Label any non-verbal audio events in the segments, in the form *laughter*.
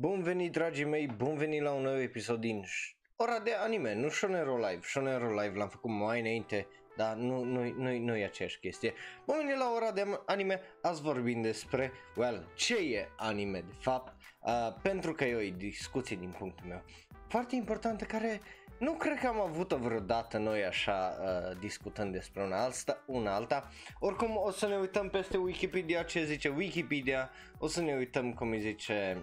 Bun venit, dragii mei, bun venit la un nou episod din Sh- ora de anime, nu Shonero Live. Shonero Live l-am făcut mai înainte, dar nu, nu, nu, nu e aceeași chestie. Bun venit la ora de anime, azi vorbim despre, well, ce e anime de fapt, uh, pentru că e o discuție din punctul meu foarte importantă care nu cred că am avut-o vreodată noi așa uh, discutând despre una, alta, una alta. Oricum o să ne uităm peste Wikipedia ce zice Wikipedia, o să ne uităm cum îi zice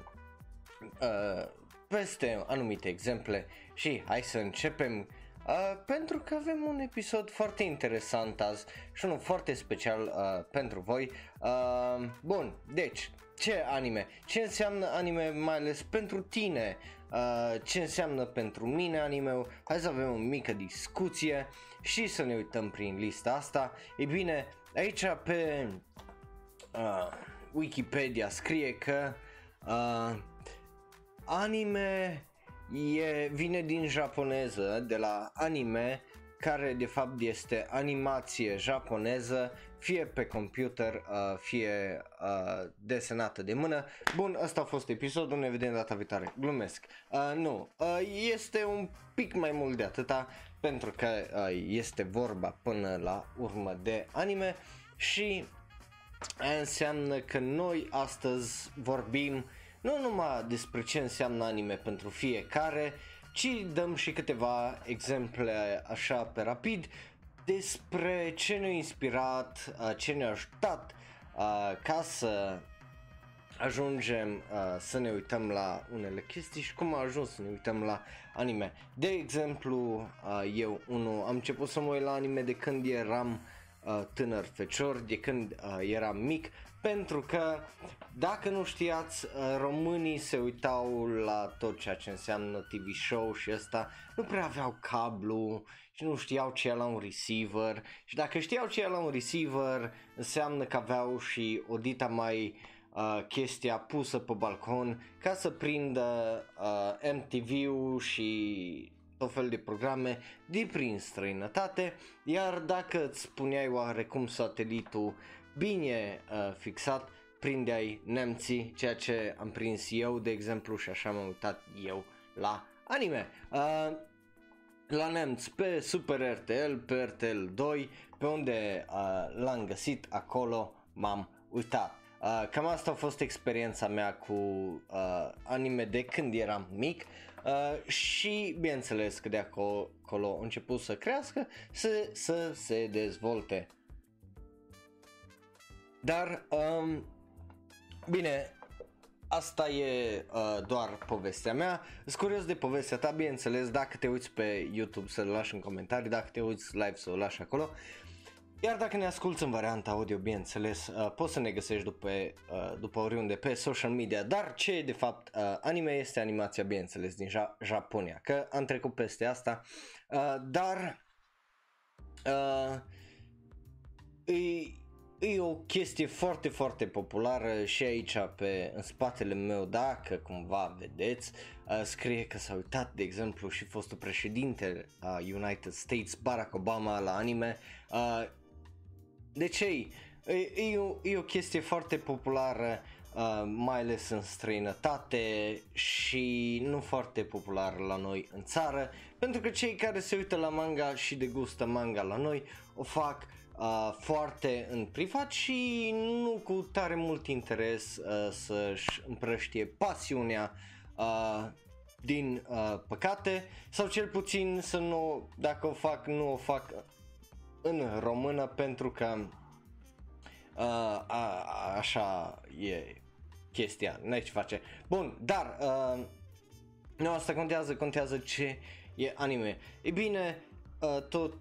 uh, peste anumite exemple și hai să începem uh, pentru că avem un episod foarte interesant azi și unul foarte special uh, pentru voi. Uh, bun, deci ce anime? Ce înseamnă anime mai ales pentru tine? Uh, ce înseamnă pentru mine anime Hai să avem o mică discuție și să ne uităm prin lista asta. E bine, aici pe uh, Wikipedia scrie că uh, anime e, vine din japoneză, de la anime, care de fapt este animație japoneză, fie pe computer, uh, fie uh, desenată de mână. Bun, ăsta a fost episodul, ne vedem data viitoare. Glumesc. Uh, nu, uh, este un pic mai mult de atâta, pentru că uh, este vorba până la urmă de anime și Aia înseamnă că noi astăzi vorbim nu numai despre ce înseamnă anime pentru fiecare, ci dăm și câteva exemple așa pe rapid despre ce ne-a inspirat, ce ne-a ajutat ca să ajungem să ne uităm la unele chestii și cum a ajuns să ne uităm la anime. De exemplu, eu unul am început să mă uit la anime de când eram tânăr fecior, de când eram mic, pentru că dacă nu știați, uh, românii se uitau la tot ceea ce înseamnă TV show și ăsta, nu prea aveau cablu și nu știau ce e la un receiver. Și dacă știau ce e la un receiver înseamnă că aveau și o dita mai uh, chestia pusă pe balcon ca să prindă uh, MTV-ul și tot fel de programe de prin străinătate, iar dacă îți spuneai oarecum satelitul bine uh, fixat, prindeai nemții, ceea ce am prins eu, de exemplu, și așa m-am uitat eu la anime. Uh, la nemți pe Super RTL, pe RTL 2, pe unde uh, l-am găsit, acolo m-am uitat. Uh, cam asta a fost experiența mea cu uh, anime de când eram mic uh, și bineînțeles că de acolo, acolo a început să crească, să, să se dezvolte dar, um, bine, asta e uh, doar povestea mea. Sunt curios de povestea ta, bineînțeles, dacă te uiți pe YouTube să-l lași în comentarii, dacă te uiți live să o lași acolo. Iar dacă ne asculti în varianta audio, bineînțeles, uh, poți să ne găsești după, uh, după oriunde pe social media. Dar ce e de fapt uh, anime este animația, bineînțeles, din ja- Japonia. Că am trecut peste asta. Uh, dar... Uh, e, e o chestie foarte, foarte populară și aici pe, în spatele meu, dacă cumva vedeți, uh, scrie că s-a uitat, de exemplu, și fostul președinte a United States, Barack Obama, la anime. Uh, de ce? E, e, o, e o chestie foarte populară, uh, mai ales în străinătate și nu foarte populară la noi în țară, pentru că cei care se uită la manga și degustă manga la noi o fac uh, foarte în privat și nu cu tare mult interes uh, să-și împrăștie pasiunea uh, din uh, păcate sau cel puțin să nu, dacă o fac, nu o fac în română pentru că uh, a, așa e chestia, n-ai ce face. Bun, dar uh, nu asta contează, contează ce e anime. E bine, uh, tot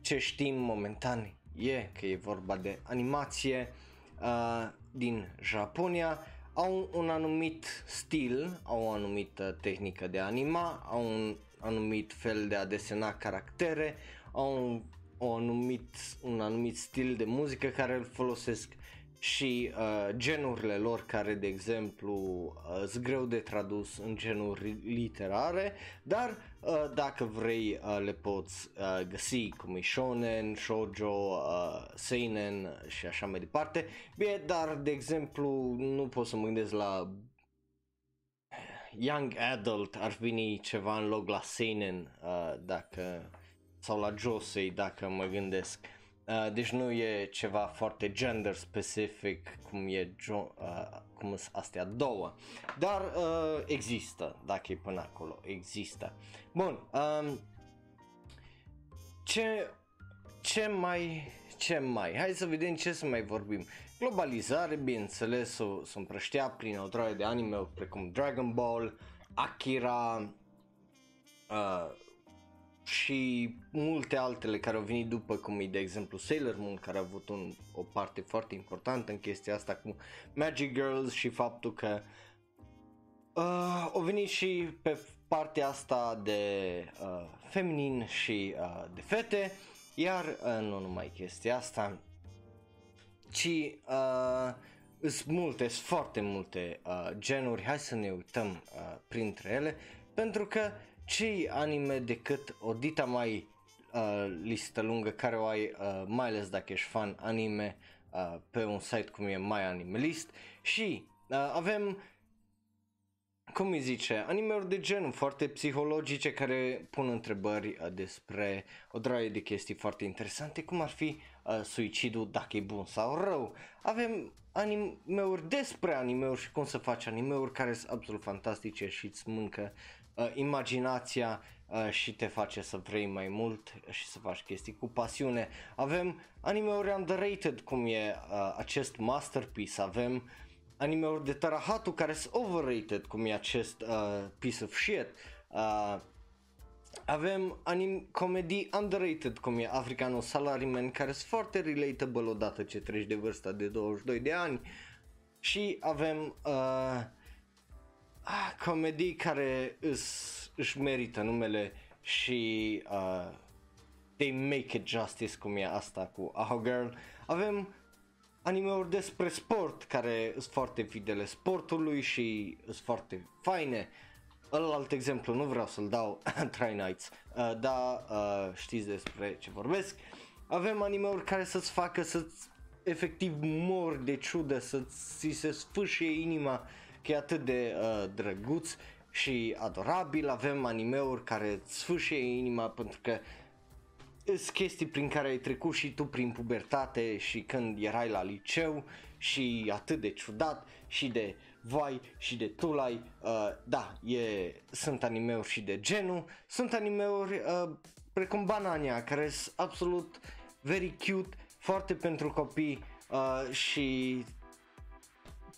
ce știm momentan e că e vorba de animație uh, din Japonia. Au un anumit stil, au o anumită tehnică de anima, au un anumit fel de a desena caractere, au un, o anumit, un anumit stil de muzică care îl folosesc și uh, genurile lor care de exemplu uh, sunt greu de tradus în genuri literare, dar uh, dacă vrei uh, le poți uh, găsi cum e shonen, shoujo, uh, seinen și așa mai departe. Bine, dar de exemplu nu pot să mă gândesc la young adult ar veni ceva în loc la seinen uh, dacă sau la josei dacă mă gândesc. Uh, deci nu e ceva foarte gender specific cum e jo- uh, cum sunt astea două. Dar uh, există, dacă e până acolo, există. Bun, um, ce, ce mai, ce mai? Hai să vedem ce să mai vorbim. Globalizare, bineînțeles, o, să împrăștea prin o droaie de anime precum Dragon Ball, Akira uh, și multe altele care au venit după, cum e de exemplu Sailor Moon, care a avut un, o parte foarte importantă în chestia asta cu Magic Girls și faptul că uh, au venit și pe partea asta de uh, feminin și uh, de fete, iar uh, nu numai chestia asta, ci uh, sunt multe, sunt foarte multe uh, genuri, hai să ne uităm uh, printre ele, pentru că ce anime decât o dita mai uh, listă lungă care o ai, uh, mai ales dacă ești fan anime, uh, pe un site cum e My Anime List și uh, avem cum îi zice, anime-uri de genul foarte psihologice care pun întrebări uh, despre o draie de chestii foarte interesante, cum ar fi uh, suicidul, dacă e bun sau rău. Avem anime-uri despre anime-uri și cum să faci anime-uri care sunt absolut fantastice și îți mâncă uh, imaginația uh, și te face să vrei mai mult și să faci chestii cu pasiune. Avem anime-uri underrated cum e uh, acest masterpiece, avem anime-uri de Tarahatu care sunt overrated cum e acest uh, piece of shit. Uh, avem anime comedii underrated cum e Africanul Salaryman care sunt foarte relatable odată ce treci de vârsta de 22 de ani și avem uh, ah, comedii care îs, își merită numele și uh, they make it justice cum e asta cu Aho Girl. Avem anime-uri despre sport care sunt foarte fidele sportului și sunt foarte faine. Alt exemplu, nu vreau să-l dau, *laughs* Try Nights, uh, dar uh, știți despre ce vorbesc. Avem anime-uri care să-ți facă să-ți efectiv mor de ciudă, să-ți se sfâșie inima, că e atât de uh, drăguț și adorabil. Avem anime-uri care îți sfâșie inima pentru că sunt chestii prin care ai trecut și tu prin pubertate și când erai la liceu și atât de ciudat și de vai și de tulai, uh, da, e, sunt animeuri și de genul, sunt animeuri uh, precum Banania, care sunt absolut very cute, foarte pentru copii uh, și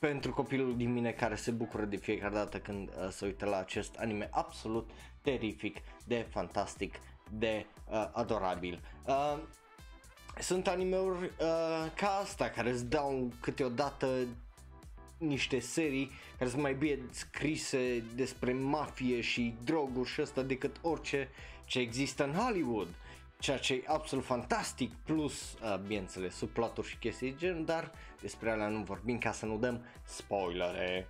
pentru copilul din mine care se bucură de fiecare dată când uh, se uită la acest anime absolut terific de fantastic de uh, adorabil. Uh, sunt animeuri uh, ca asta care îți dau câteodată niște serii care sunt mai bine scrise despre mafie și droguri și asta decât orice ce există în Hollywood. Ceea ce e absolut fantastic, plus, uh, bineînțeles, subploturi și chestii de gen, dar despre alea nu vorbim ca să nu dăm spoilere.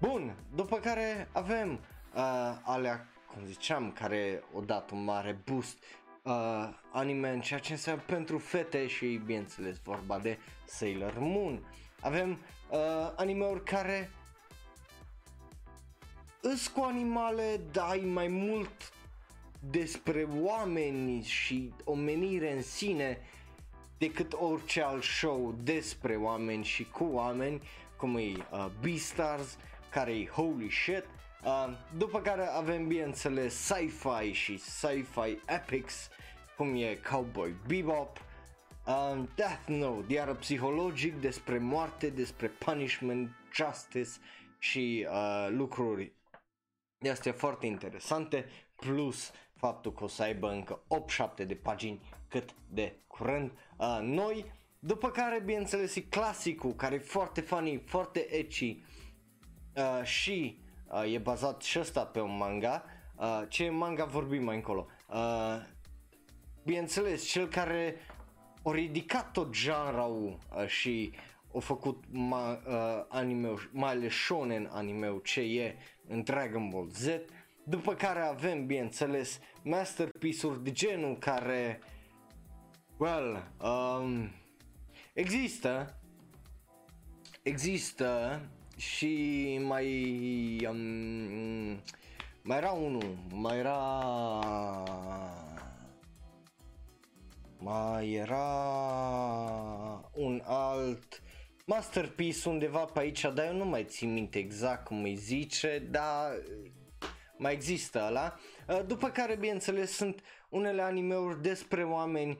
Bun, după care avem uh, alea cum ziceam, care o dat un mare boost uh, anime în ceea ce înseamnă pentru fete și, bineînțeles, vorba de Sailor Moon. Avem uh, anime-uri care îs cu animale, dai mai mult despre oameni și omenire în sine decât orice alt show despre oameni și cu oameni, cum e uh, Beastars, care e holy shit, Uh, după care avem bineînțeles sci-fi și sci-fi epics cum e Cowboy Bebop, uh, Death Note, iar psihologic despre moarte, despre punishment, justice și uh, lucruri de astea foarte interesante, plus faptul că o să aibă încă 8-7 de pagini cât de curând uh, noi, după care bineînțeles e clasicul care e foarte funny, foarte ecchi uh, și uh, e bazat și ăsta pe un manga. Uh, ce manga vorbim mai încolo? Uh, bineînțeles, cel care a ridicat tot genre uh, și a făcut ma, uh, anime mai ales shonen anime ce e în Dragon Ball Z. După care avem, bineînțeles, masterpiece-uri de genul care, well, um, există, există și mai um, mai era unul, mai era mai era un alt masterpiece undeva pe aici, dar eu nu mai țin minte exact cum îi zice, dar mai există ăla. Uh, după care, bineînțeles, sunt unele animeuri despre oameni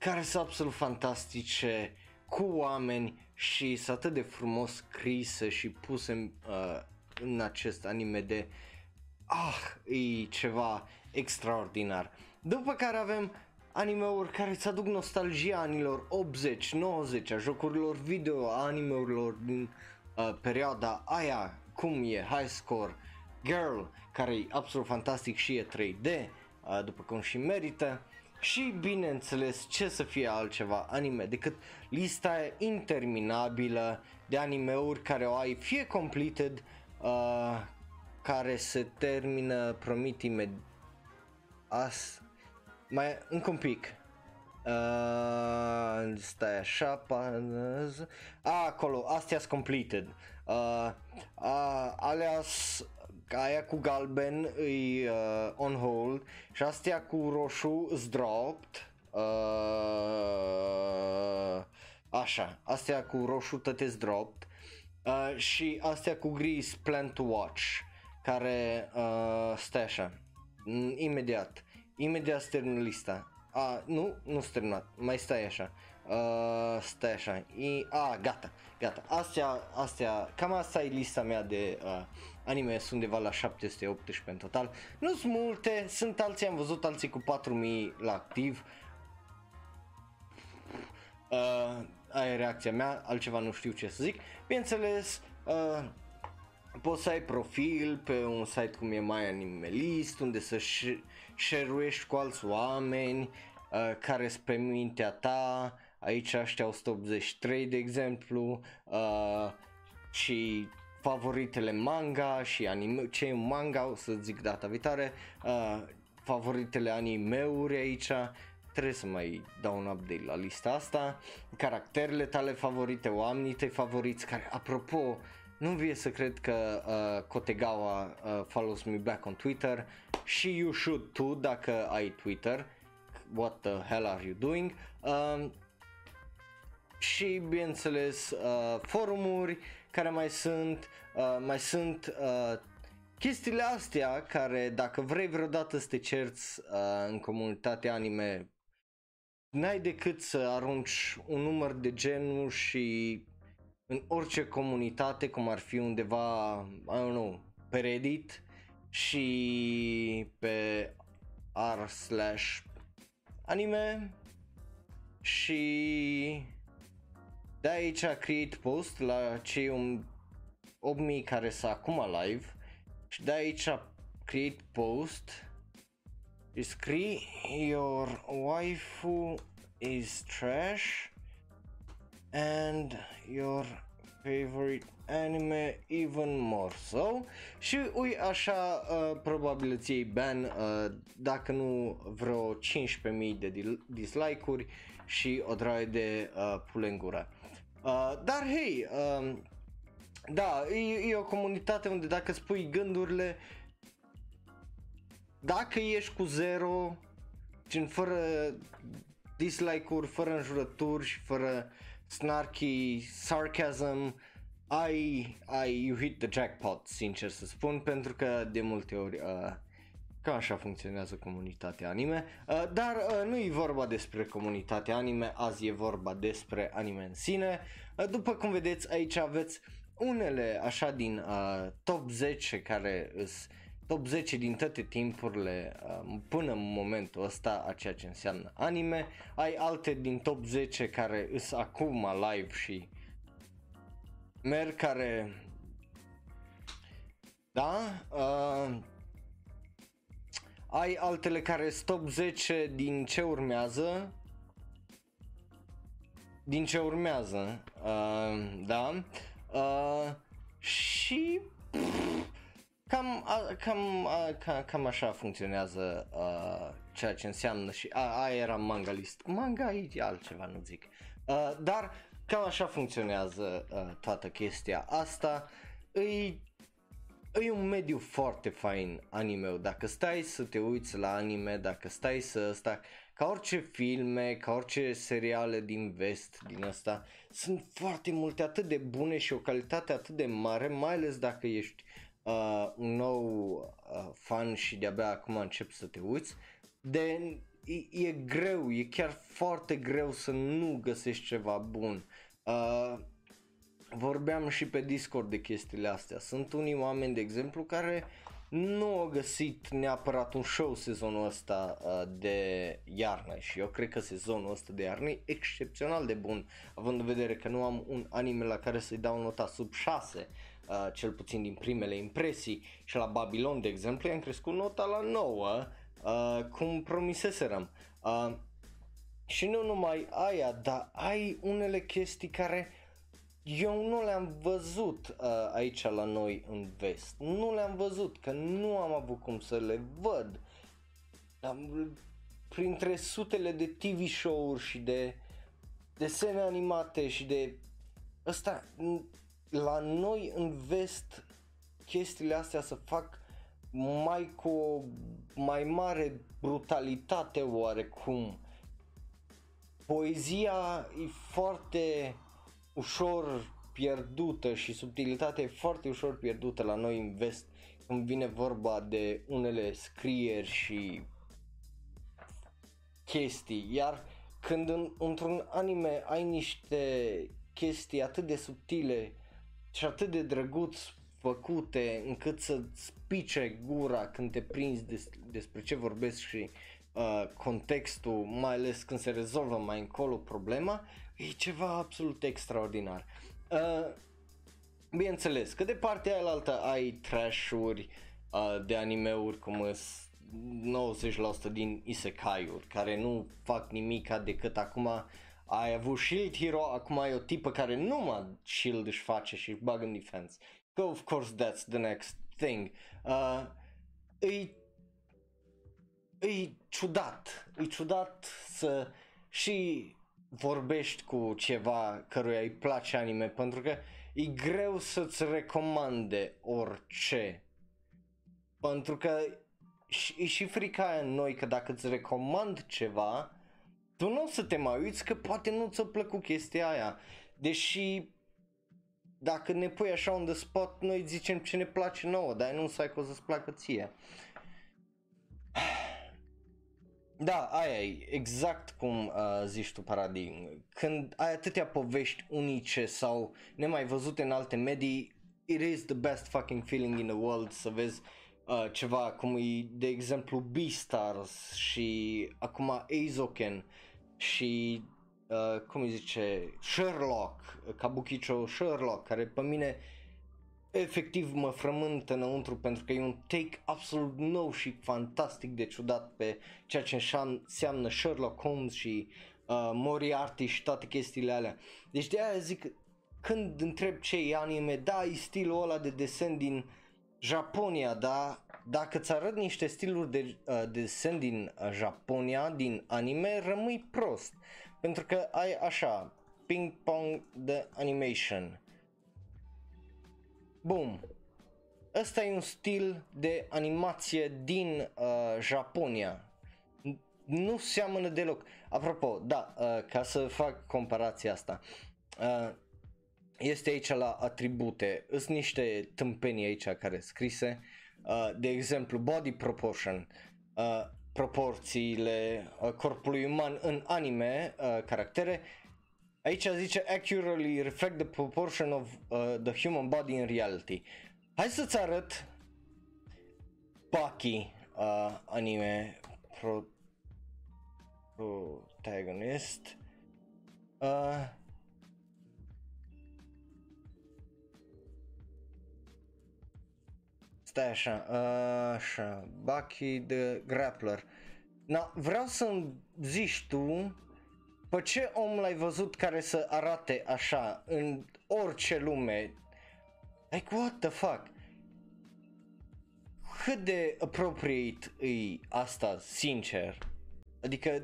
care sunt absolut fantastice, cu oameni și sunt atât de frumos scrise și puse uh, în acest anime de ah, e ceva extraordinar. După care avem animeuri care îți aduc nostalgia anilor 80, 90, a jocurilor video, a animeurilor din uh, perioada aia, cum e High Score, Girl, care e absolut fantastic și e 3D, uh, după cum și merită. Și bineînțeles, ce să fie altceva anime decât lista interminabilă de animeuri care o ai fie completed, uh, care se termină, promit imediat, as, mai încă un pic. Uh, stai așa, panez. Ah, acolo, astea sunt completed. Uh, uh, alea aia cu galben e uh, on hold și astea cu roșu is dropped. Uh, așa, astea cu roșu tot is dropped. Uh, și astea cu gri plan to watch care uh, stai așa imediat imediat termin lista. A, nu, nu s terminat, mai stai așa. Uh, stai așa. I, a, gata, gata. Astea, astea, cam asta e lista mea de uh, anime, sunt undeva la 718 în total. Nu sunt multe, sunt alții, am văzut alții cu 4000 la activ. Uh, aia e reacția mea, altceva nu știu ce să zic. Bineînțeles, uh, poți să ai profil pe un site cum e My Animalist, unde să share cu alți oameni uh, care spre mintea ta, aici ăștia 183 de exemplu, uh, și favoritele manga și anime, ce e manga, o să zic data viitoare, uh, favoritele animeuri aici, trebuie să mai dau un update la lista asta, caracterele tale favorite, oamenii tăi favoriți, care apropo, nu vie să cred că uh, Kotegawa uh, follows me back on Twitter și you should too dacă ai Twitter. What the hell are you doing? Uh, și bineînțeles uh, forumuri care mai sunt, uh, mai sunt uh, chestiile astea care dacă vrei vreodată să te cerți uh, în comunitatea anime n-ai decât să arunci un număr de genul și în orice comunitate, cum ar fi undeva, I don't know, pe Reddit și pe r slash anime și de aici create post la cei 8000 care sunt acum live și de aici create post. Și scrie your waifu is trash and your favorite anime even more so și ui așa uh, probabil îți iei ban uh, dacă nu vreo 15.000 de dislike-uri și o draie de uh, pule în gură. Uh, dar hei, uh, da, e, e o comunitate unde dacă spui gândurile, dacă ești cu zero, gen fără dislike-uri, fără înjurături și fără snarky sarcasm, ai, ai, you hit the jackpot, sincer să spun, pentru că de multe ori uh, Cam așa funcționează comunitatea anime, uh, dar uh, nu e vorba despre comunitatea anime, azi e vorba despre anime în sine. Uh, după cum vedeți aici aveți unele așa din uh, top 10 care îs top 10 din toate timpurile uh, până în momentul ăsta a ceea ce înseamnă anime. Ai alte din top 10 care îs acum live și merg care da, uh, ai altele care stop 10 din ce urmează din ce urmează uh, da uh, și pff, cam, a, cam, a, cam, cam așa funcționează uh, ceea ce înseamnă și a, aia era manga list. Manga e altceva nu zic. Uh, dar cam așa funcționează uh, toată chestia asta. Îi e un mediu foarte fain anime Dacă stai să te uiți la anime, dacă stai să stai ca orice filme, ca orice seriale din vest, din asta, sunt foarte multe atât de bune și o calitate atât de mare, mai ales dacă ești uh, un nou uh, fan și de-abia acum încep să te uiți, de e, e greu, e chiar foarte greu să nu găsești ceva bun. Uh, vorbeam și pe Discord de chestiile astea. Sunt unii oameni, de exemplu, care nu au găsit neapărat un show sezonul ăsta uh, de iarnă și eu cred că sezonul ăsta de iarnă e excepțional de bun, având în vedere că nu am un anime la care să-i dau nota sub 6, uh, cel puțin din primele impresii și la Babylon, de exemplu, i-am crescut nota la 9, uh, cum promiseserăm. Uh, și nu numai aia, dar ai unele chestii care eu nu le-am văzut uh, aici la noi în vest. Nu le-am văzut, că nu am avut cum să le văd. Am, printre sutele de TV show-uri și de desene animate și de ăsta la noi în vest chestiile astea să fac mai cu o mai mare brutalitate oarecum. Poezia e foarte ușor pierdută și subtilitatea e foarte ușor pierdută la noi în vest când vine vorba de unele scrieri și chestii, iar când în, într-un anime ai niște chestii atât de subtile și atât de drăguț făcute încât să spice gura când te prinzi des, despre ce vorbesc și uh, contextul, mai ales când se rezolvă mai încolo problema, e ceva absolut extraordinar. Uh, bineînțeles, că de partea aia altă ai trash-uri uh, de anime-uri cum sunt 90% din isekai-uri care nu fac nimica decât acum ai avut Shield Hero, acum ai o tipă care numai Shield își face și își bagă în defense. Că of course that's the next thing. Uh, e, e ciudat, e ciudat să și vorbești cu ceva căruia îi place anime pentru că e greu să-ți recomande orice. Pentru că e și frica aia în noi că dacă îți recomand ceva, tu nu o să te mai uiți că poate nu ți-a plăcut chestia aia. Deși dacă ne pui așa on the spot, noi zicem ce ne place nouă, dar nu să ai că o să-ți placă ție. Da, aia e exact cum uh, zici tu, Paradigm. Când ai atâtea povești unice sau nemai văzute în alte medii, it is the best fucking feeling in the world să vezi uh, ceva cum e, de exemplu, Beastars și acum Eizoken și, uh, cum îi zice, Sherlock, Kabukicho Sherlock, care pe mine efectiv mă frământă înăuntru pentru că e un take absolut nou și fantastic de ciudat pe ceea ce înseamnă Sherlock Holmes și uh, Moriarty și toate chestiile alea. Deci de aia zic, când întreb ce e anime, da, e stilul ăla de desen din Japonia, da, dacă ți arăt niște stiluri de uh, desen din uh, Japonia, din anime, rămâi prost. Pentru că ai așa, ping-pong de animation, Bum. Ăsta e un stil de animație din uh, Japonia. Nu seamănă deloc. Apropo, da, uh, ca să fac comparația asta. Uh, este aici la atribute. Sunt niște tâmpenii aici care scrise. Uh, de exemplu, body proportion. Uh, proporțiile uh, corpului uman în anime, uh, caractere Aici zice accurately reflect the proportion of uh, the human body in reality. Hai să-ți arăt Baki uh, anime pro, protagonist. Uh, Stai așa, uh, așa, Baki the Grappler. Na, vreau să-mi zici tu pe ce om l-ai văzut care să arate așa în orice lume? Like, what the fuck? Cât de appropriate e asta, sincer? Adică,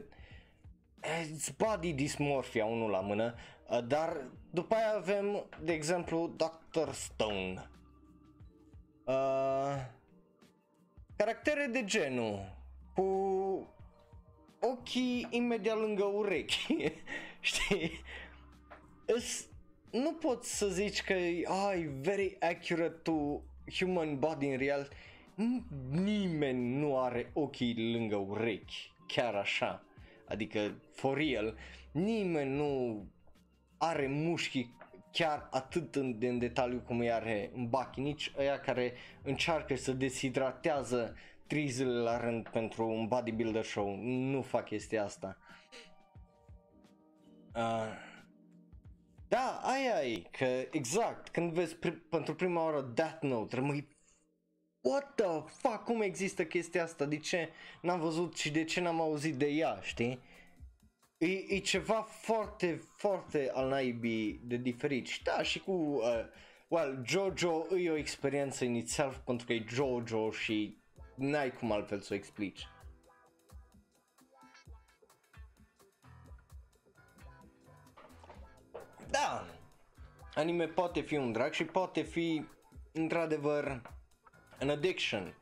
it's body dysmorphia unul la mână, uh, dar după aia avem, de exemplu, Dr. Stone. Uh, caractere de genul cu ochii imediat lângă urechi, *laughs* știi? Is, nu poți să zici că ai very accurate to human body în real. Nimeni nu are ochii lângă urechi, chiar așa. Adică, for real, nimeni nu are mușchi chiar atât în, de în detaliu cum îi are în bachi, nici ăia care încearcă să deshidratează trei zile la rând pentru un bodybuilder show, nu fac chestia asta. Uh, da, aia e, că exact, când vezi pri- pentru prima oară Death Note, rămâi What the fuck, cum există chestia asta, de ce n-am văzut și de ce n-am auzit de ea, știi? E, e ceva foarte, foarte al naibii de diferit. Și da, și cu, uh, well, Jojo e o experiență inițial pentru că e Jojo și n-ai cum altfel să o explici. Da, anime poate fi un drag și poate fi într-adevăr an addiction.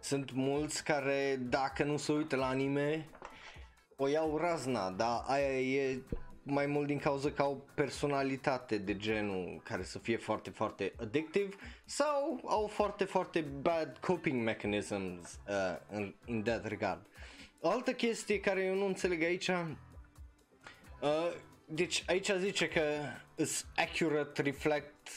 Sunt mulți care dacă nu se uită la anime o iau razna, dar aia e mai mult din cauza că au personalitate de genul care să fie foarte, foarte addictive sau au foarte, foarte bad coping mechanisms uh, in, in that regard. O altă chestie care eu nu înțeleg aici, uh, deci aici zice că is accurate reflect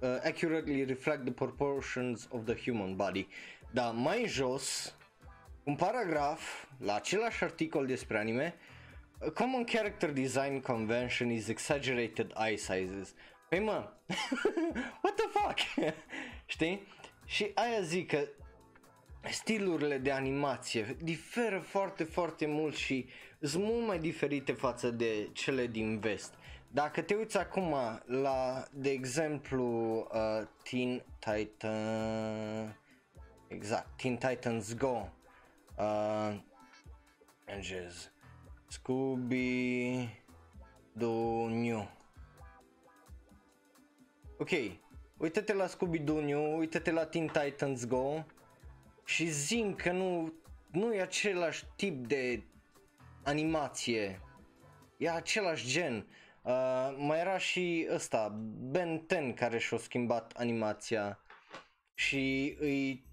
uh, accurately reflect the proportions of the human body. Dar mai jos, un paragraf la același articol despre anime, a common character design convention is exaggerated eye sizes. Păi mă, *laughs* what the fuck? *laughs* Știi? Și aia zic că stilurile de animație diferă foarte, foarte mult și sunt mult mai diferite față de cele din vest. Dacă te uiți acum la, de exemplu, uh, Teen Titan... Exact, Teen Titans Go. Uh, Angels. Scooby Doo New. Ok, uite-te la Scooby Doo New, uite-te la Teen Titans Go și zim că nu, nu e același tip de animație. E același gen. Uh, mai era și ăsta, Ben 10 care și-a schimbat animația și îi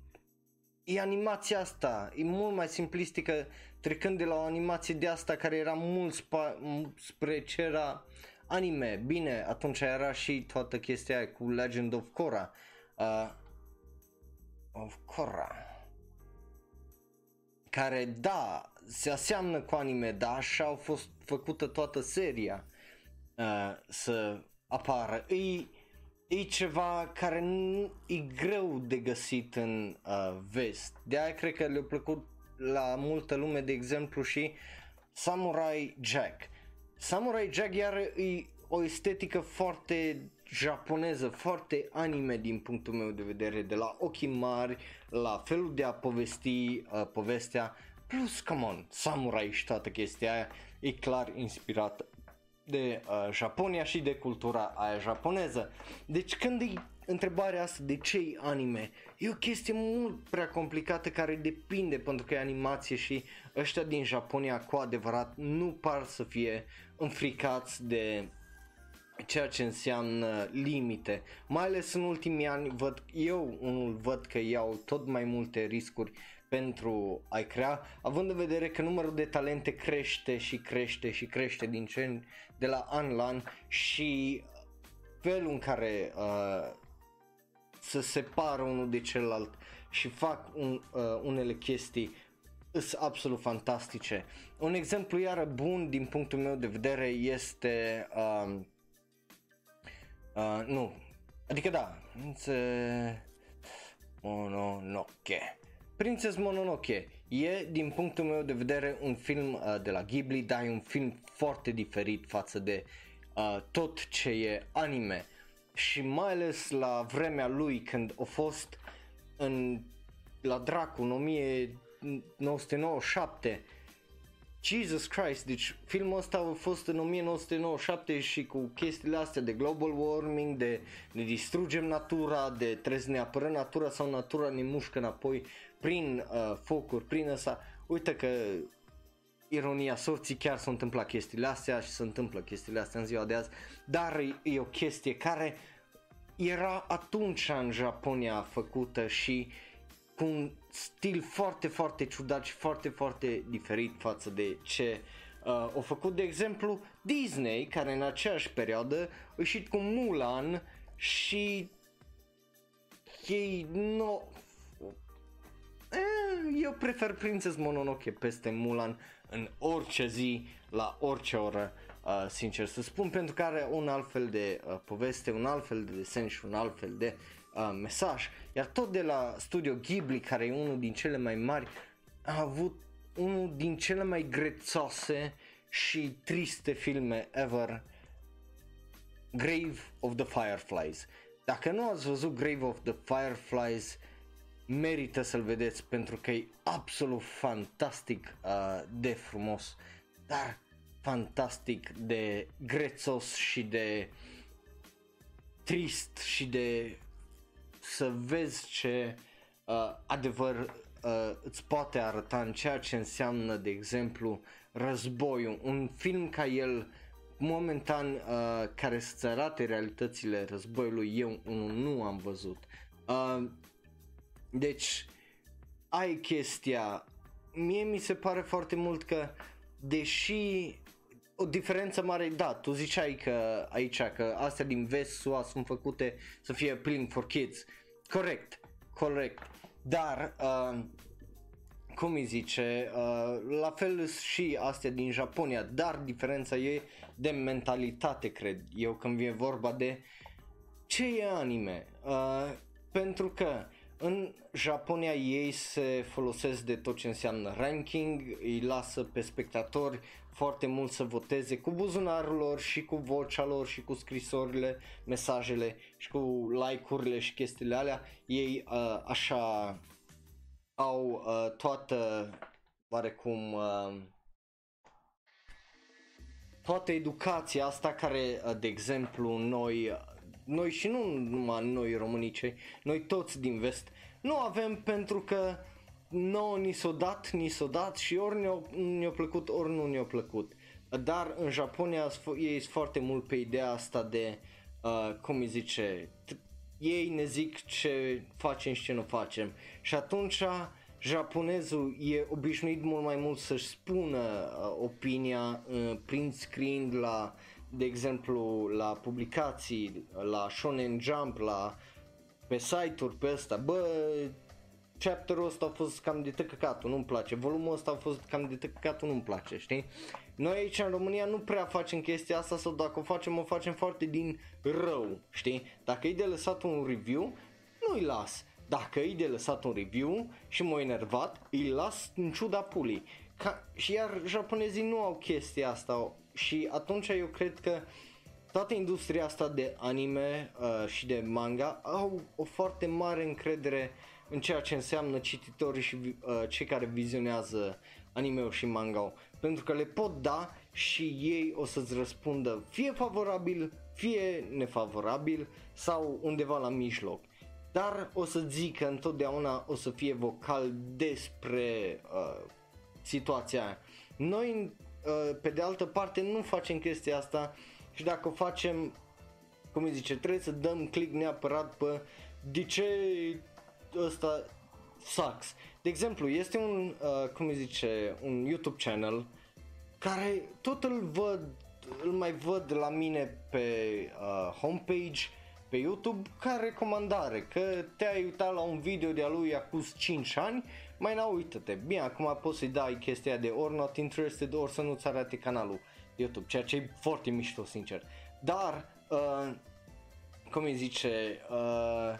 e animația asta, e mult mai simplistică trecând de la o animație de asta care era mult spa, spre ce era anime. Bine, atunci era și toată chestia aia cu Legend of Korra. Uh, of Korra. Care, da, se aseamnă cu anime, dar așa au fost făcută toată seria uh, să apară. E, e ceva care nu, e greu de găsit în uh, vest. De aia cred că le-a plăcut la multă lume, de exemplu, și Samurai Jack. Samurai Jack iar e o estetică foarte japoneză, foarte anime din punctul meu de vedere, de la ochii mari, la felul de a povesti uh, povestea, plus, come on, samurai și toată chestia aia e clar inspirată de uh, Japonia și de cultura aia japoneză. Deci când e întrebarea asta de ce e anime, e o chestie mult prea complicată care depinde pentru că e animație și ăștia din Japonia cu adevărat nu par să fie înfricați de ceea ce înseamnă limite. Mai ales în ultimii ani văd, eu unul văd că iau tot mai multe riscuri pentru a-i crea, având în vedere că numărul de talente crește și crește și crește din ce de la an la an și felul în care uh, se separă unul de celălalt și fac un, uh, unele chestii sunt absolut fantastice. Un exemplu iară bun din punctul meu de vedere este uh, uh, nu, adică da, Mononoke. Princess Mononoke e din punctul meu de vedere un film uh, de la Ghibli, dar e un film foarte diferit față de uh, tot ce e anime. Și mai ales la vremea lui când a fost în la dracu în 1997 Jesus Christ, deci filmul ăsta a fost în 1997 și cu chestiile astea de global warming, de ne distrugem natura, de trebuie să ne apărăm natura sau natura ne mușcă înapoi prin uh, focuri, prin ăsta. Uite că ironia sorții chiar s-au întâmplat chestiile astea și se întâmplă chestiile astea în ziua de azi, dar e o chestie care era atunci în Japonia făcută și cu un stil foarte, foarte ciudat și foarte, foarte diferit față de ce uh, au făcut, de exemplu, Disney, care în aceeași perioadă a ieșit cu Mulan și ei nu... Eh, eu prefer Princess Mononoke peste Mulan în orice zi, la orice oră, uh, sincer să spun, pentru că are un alt fel de uh, poveste, un alt fel de desen și un alt fel de uh, mesaj. Iar tot de la Studio Ghibli, care e unul din cele mai mari, a avut unul din cele mai grețoase și triste filme ever, Grave of the Fireflies. Dacă nu ați văzut Grave of the Fireflies, merită să-l vedeți pentru că e absolut fantastic uh, de frumos, dar fantastic de grețos și de trist și de să vezi ce uh, adevăr uh, îți poate arăta în ceea ce înseamnă, de exemplu, războiul. Un film ca el, momentan, uh, care să-ți arate realitățile războiului, eu unul nu am văzut. Uh, deci, ai chestia, mie mi se pare foarte mult că, deși o diferență mare, da, tu ziceai că aici că astea din vest SUA sunt făcute să fie appealing for kids. Corect, corect. Dar, uh, cum îi zice, uh, la fel și astea din Japonia, dar diferența e de mentalitate, cred eu, când vine vorba de ce e anime. Uh, pentru că în Japonia ei se folosesc de tot ce înseamnă ranking, îi lasă pe spectatori foarte mult să voteze cu buzunarul lor și cu vocea lor și cu scrisorile, mesajele și cu like-urile și chestiile alea. Ei uh, așa au uh, toată oarecum uh, toată educația asta care, uh, de exemplu, noi noi și nu numai noi românii cei, noi toți din vest, nu avem pentru că nouă ni s-o dat, ni s-o dat și ori ne-a, ne plăcut, ori nu ne-a plăcut. Dar în Japonia ei sunt foarte mult pe ideea asta de, uh, cum îi zice, ei ne zic ce facem și ce nu facem. Și atunci japonezul e obișnuit mult mai mult să-și spună uh, opinia uh, prin screen la de exemplu, la publicații, la Shonen Jump, la pe site-uri pe ăsta, bă, chapterul ăsta a fost cam de tăcăcatul, nu-mi place, volumul ăsta a fost cam de tăcăcatul, nu-mi place, știi? Noi aici în România nu prea facem chestia asta sau dacă o facem, o facem foarte din rău, știi? Dacă e de lăsat un review, nu-i las. Dacă e de lăsat un review și m-a enervat, îi las în ciuda pulii. Ca, și iar japonezii nu au chestia asta și atunci eu cred că toată industria asta de anime uh, și de manga au o foarte mare încredere în ceea ce înseamnă cititorii și uh, cei care vizionează anime și manga pentru că le pot da și ei o să-ți răspundă fie favorabil, fie nefavorabil sau undeva la mijloc. Dar o să zic că întotdeauna o să fie vocal despre uh, situația aia. Noi Uh, pe de altă parte nu facem chestia asta și dacă o facem, cum îi zice, trebuie să dăm click neapărat pe de ce ăsta sucks. De exemplu, este un, uh, cum îi zice, un YouTube channel care tot îl văd, îl mai văd la mine pe uh, homepage pe YouTube ca recomandare, că te-ai uitat la un video de-a lui acum 5 ani mai n uită-te. Bine, acum poți să-i dai chestia de or not interested, ori să nu-ți arate canalul YouTube, ceea ce e foarte mișto, sincer. Dar, uh, cum îi zice, uh,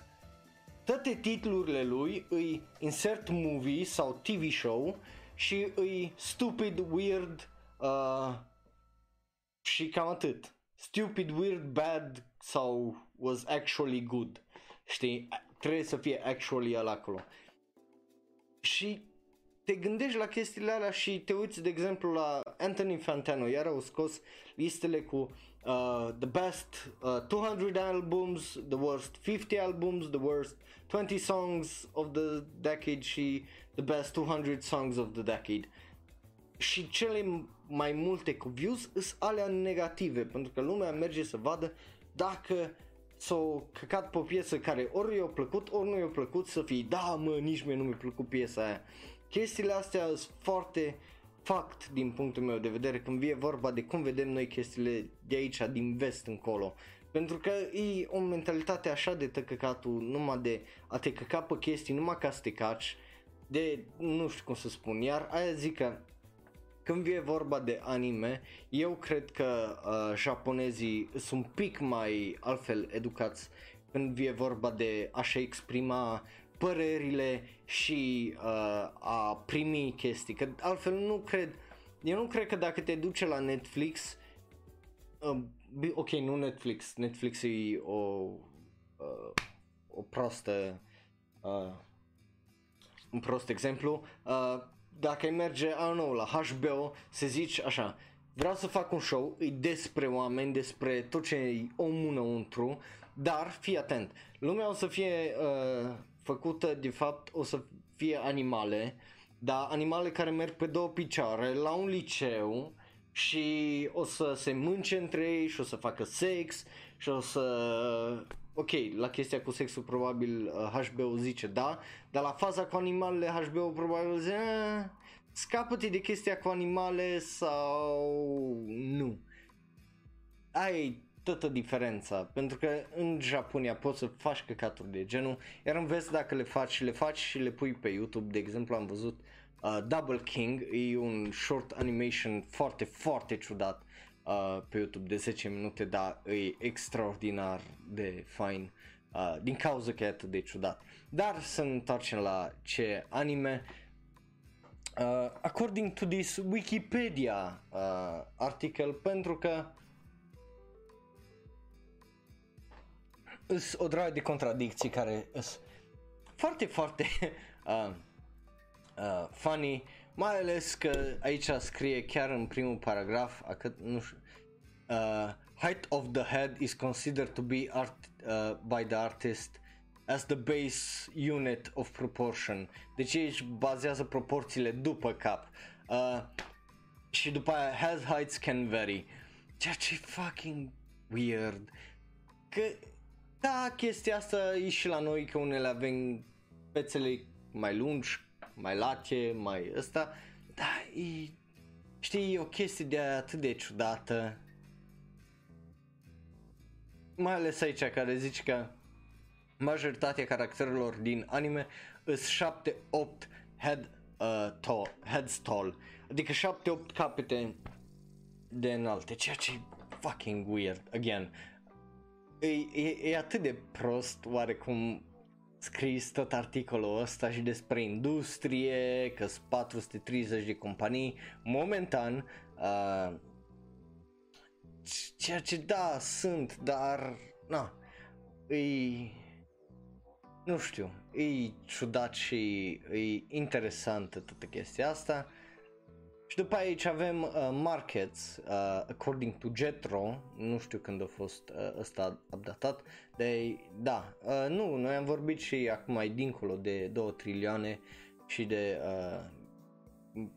toate titlurile lui îi insert movie sau TV show și îi stupid, weird uh, și cam atât. Stupid, weird, bad sau was actually good. Știi? Trebuie să fie actually ăla acolo. Și te gândești la chestiile alea și te uiți, de exemplu, la Anthony Fantano, iar au scos listele cu uh, the best uh, 200 albums, the worst 50 albums, the worst 20 songs of the decade și the best 200 songs of the decade. Și cele mai multe cu views sunt alea negative, pentru că lumea merge să vadă dacă s-o căcat pe o piesă care ori i-a plăcut, ori nu i-a plăcut să fie, da mă, nici mie nu mi-a plăcut piesa aia. Chestiile astea sunt foarte fact din punctul meu de vedere când vine vorba de cum vedem noi chestiile de aici, din vest încolo. Pentru că e o mentalitate așa de tăcăcatul, numai de a te căca pe chestii, numai ca să te caci, de nu știu cum să spun, iar aia zic că când vine vorba de anime, eu cred că uh, japonezii sunt un pic mai altfel educați când vine vorba de a-și exprima părerile și uh, a primi chestii, că altfel nu cred, eu nu cred că dacă te duce la Netflix, uh, ok, nu Netflix, Netflix e o, uh, o prostă, uh, un prost exemplu, uh, dacă ai merge, I don't know, la HBO, să zici așa, vreau să fac un show, e despre oameni, despre tot ce e omul înăuntru, dar fii atent, lumea o să fie uh, făcută, de fapt, o să fie animale, dar animale care merg pe două picioare la un liceu și o să se mânce între ei și o să facă sex și o să... Ok, la chestia cu sexul probabil HBO uh, zice da, dar la faza cu animalele HBO probabil zice eh, scapă-te de chestia cu animale sau nu. Ai toată diferența, pentru că în Japonia poți să faci căcaturi de genul, iar în vest dacă le faci și le faci și le pui pe YouTube, de exemplu am văzut uh, Double King, e un short animation foarte, foarte ciudat uh, pe YouTube de 10 minute, dar e extraordinar de fain uh, din cauza că e atât de ciudat. Dar să ne întoarcem la ce anime. Uh, according to this Wikipedia uh, article, pentru că sunt o draie de contradicții care sunt foarte, foarte *laughs* uh, uh, funny, mai ales că aici scrie chiar în primul paragraf, cât, nu știu, uh, height of the head is considered to be art, uh, by the artist as the base unit of proportion. Deci aici bazează proporțiile după cap. Uh, și după aia, has heights can vary. Ceea ce e fucking weird. Că da, chestia asta e și la noi că unele avem pețele mai lungi, mai late, mai ăsta, da, e, știi, e o chestie de atât de ciudată. Mai ales aici care zici că majoritatea caracterelor din anime sunt 7-8 head uh, tall, heads tall, adică 7-8 capete de înalte, ceea ce e fucking weird, again, e, e, e atât de prost oarecum scris tot articolul ăsta și despre industrie, că sunt 430 de companii momentan, uh, ceea ce da, sunt, dar na, e, nu știu, e ciudat și e interesantă toată chestia asta. Și după aici avem uh, Markets, uh, according to Jetro, nu știu când a fost uh, ăsta updatat, de, da, uh, nu, noi am vorbit și acum mai dincolo de 2 trilioane și de uh,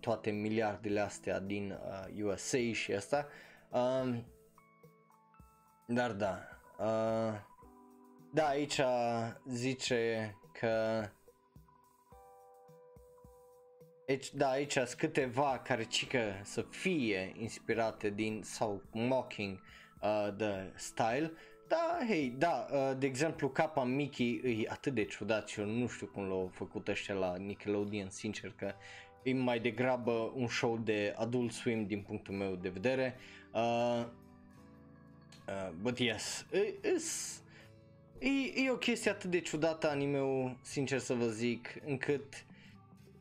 toate miliardele astea din uh, USA și asta. Uh, dar da, uh, da, aici zice că deci, da, aici sunt câteva care cică să fie inspirate din sau mocking uh, the style. Da, hei, da, uh, de exemplu capa Mickey e atât de ciudat și eu nu știu cum l-au făcut ăștia la Nickelodeon, sincer că e mai degrabă un show de Adult Swim din punctul meu de vedere. Uh, uh, but yes, e, e, e o chestie atât de ciudată anime sincer să vă zic, încât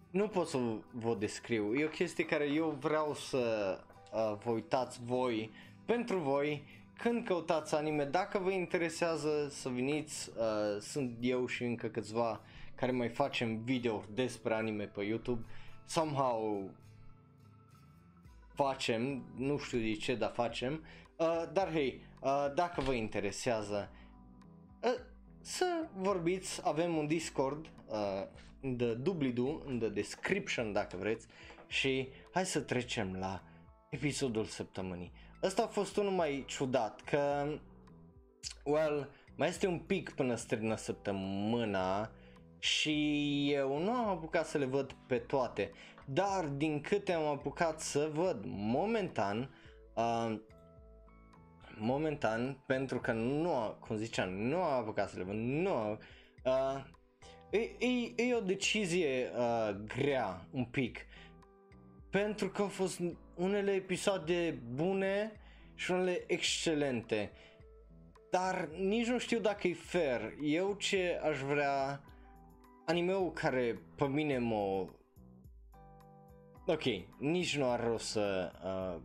nu pot să vă descriu. E o chestie care eu vreau să uh, vă uitați voi, pentru voi, când căutați anime, dacă vă interesează să veniți, uh, sunt eu și încă câțiva care mai facem video despre anime pe YouTube, somehow facem, nu știu de ce, dar facem, uh, dar hei, uh, dacă vă interesează, uh, să vorbiți, avem un Discord, uh, în the doobly-doo, în the description dacă vreți și hai să trecem la episodul săptămânii. Ăsta a fost unul mai ciudat, că, well, mai este un pic până strână săptămâna și eu nu am apucat să le văd pe toate, dar din câte am apucat să văd momentan, uh, momentan, pentru că nu, cum ziceam, nu am apucat să le văd, nu, uh, e, e, e o decizie uh, grea un pic, pentru că au fost unele episoade bune și unele excelente, dar nici nu știu dacă e fair. Eu ce aș vrea, animeul care pe mine mă... Ok, nici nu ar rost să uh,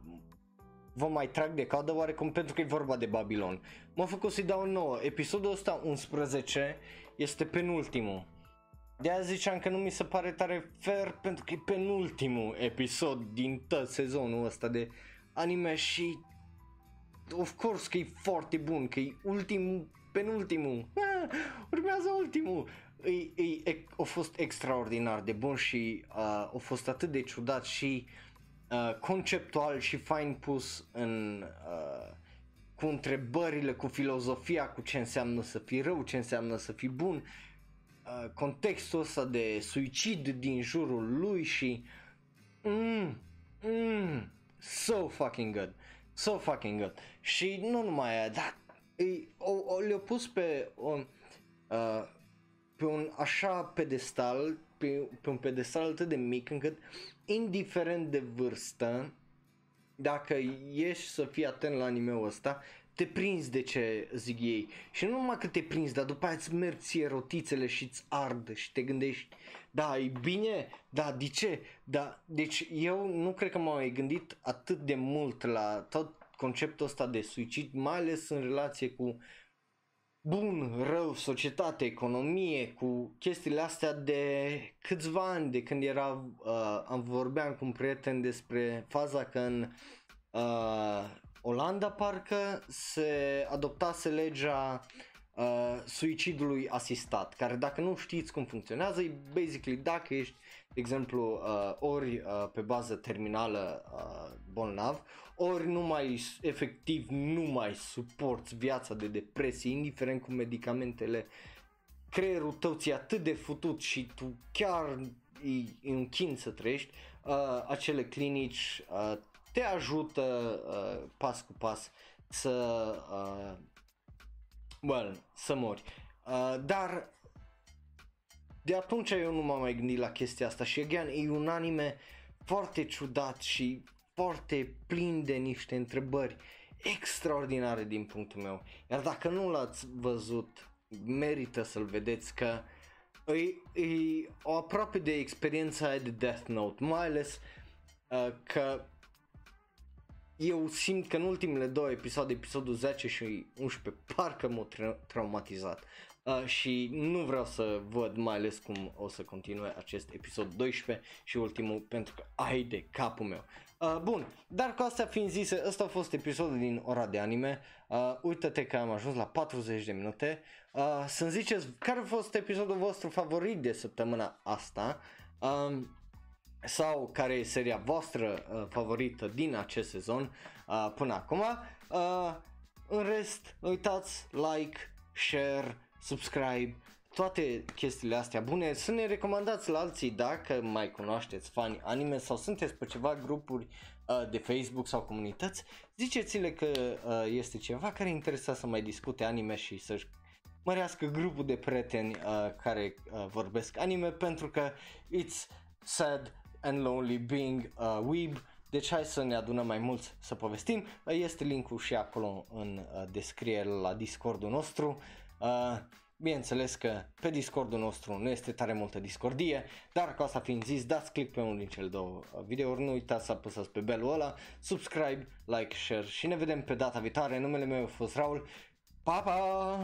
vă mai trag de cadă oarecum pentru că e vorba de Babilon. M-a făcut să-i dau nouă. Episodul ăsta 11 este penultimul. De aia ziceam că nu mi se pare tare fair pentru că e penultimul episod din tot sezonul ăsta de anime și of course că e foarte bun, că e ultimul, penultimul, ah, *laughs* urmează ultimul. E, e, e, a fost extraordinar de bun și uh, a fost atât de ciudat și uh, conceptual și fain pus în uh, cu întrebările, cu filozofia, cu ce înseamnă să fii rău, ce înseamnă să fii bun, uh, contextul ăsta de suicid din jurul lui și mm, mm, so fucking good, so fucking good. Și nu numai aia, dar e, o, o, le-au pus pe, o, uh, pe un așa pedestal, pe, pe un pedestal atât de mic încât indiferent de vârstă, dacă ești să fii atent la anime-ul ăsta, te prinzi de ce zic ei. Și nu numai că te prinzi, dar după aia îți merg ție rotițele și îți ard și te gândești, da, e bine, da, de ce? Da, deci eu nu cred că m-am mai gândit atât de mult la tot conceptul ăsta de suicid, mai ales în relație cu bun, rău, societate, economie, cu chestiile astea de câțiva ani, de când era, uh, am vorbeam cu un prieten despre faza că în uh, Olanda parcă se adoptase legea uh, suicidului asistat, care dacă nu știți cum funcționează, e basically dacă ești, de exemplu, uh, ori uh, pe bază terminală uh, bolnav, ori nu mai, efectiv, nu mai suporți viața de depresie, indiferent cu medicamentele, creierul tău ți atât de futut și tu chiar e un chin să trăiești, uh, acele clinici uh, te ajută uh, pas cu pas să, uh, well, să mori. Uh, dar de atunci eu nu m-am mai gândit la chestia asta și again e un anime foarte ciudat și foarte plin de niște întrebări extraordinare din punctul meu. Iar dacă nu l-ați văzut, merită să-l vedeți că e, e o aproape de experiența aia de Death Note, mai ales uh, că eu simt că în ultimele două episoade, episodul 10 și 11, parcă m-au tra- traumatizat. Uh, și nu vreau să văd mai ales cum o să continue acest episod 12 și ultimul pentru că ai de capul meu. Uh, bun, dar cu astea fiind zise, ăsta a fost episodul din ora de anime. Uh, uită-te că am ajuns la 40 de minute. Uh, să-mi ziceți care a fost episodul vostru favorit de săptămâna asta. Uh, sau care e seria voastră uh, favorită din acest sezon uh, până acum. Uh, în rest, uitați like, share, subscribe, toate chestiile astea bune, să ne recomandați la alții dacă mai cunoașteți fani anime sau sunteți pe ceva grupuri uh, de Facebook sau comunități, ziceți-le că uh, este ceva care interesa să mai discute anime și să-și mărească grupul de prieteni uh, care uh, vorbesc anime pentru că it's sad and lonely being a weeb deci hai să ne adunăm mai mulți să povestim. Este linkul și acolo în uh, descriere la Discordul nostru. Uh, Bineînțeles că pe Discordul nostru nu este tare multă discordie, dar cu asta fiind zis, dați click pe unul din cele două videouri, nu uitați să apăsați pe belul ăla, subscribe, like, share și ne vedem pe data viitoare. Numele meu a fost Raul. Pa, pa!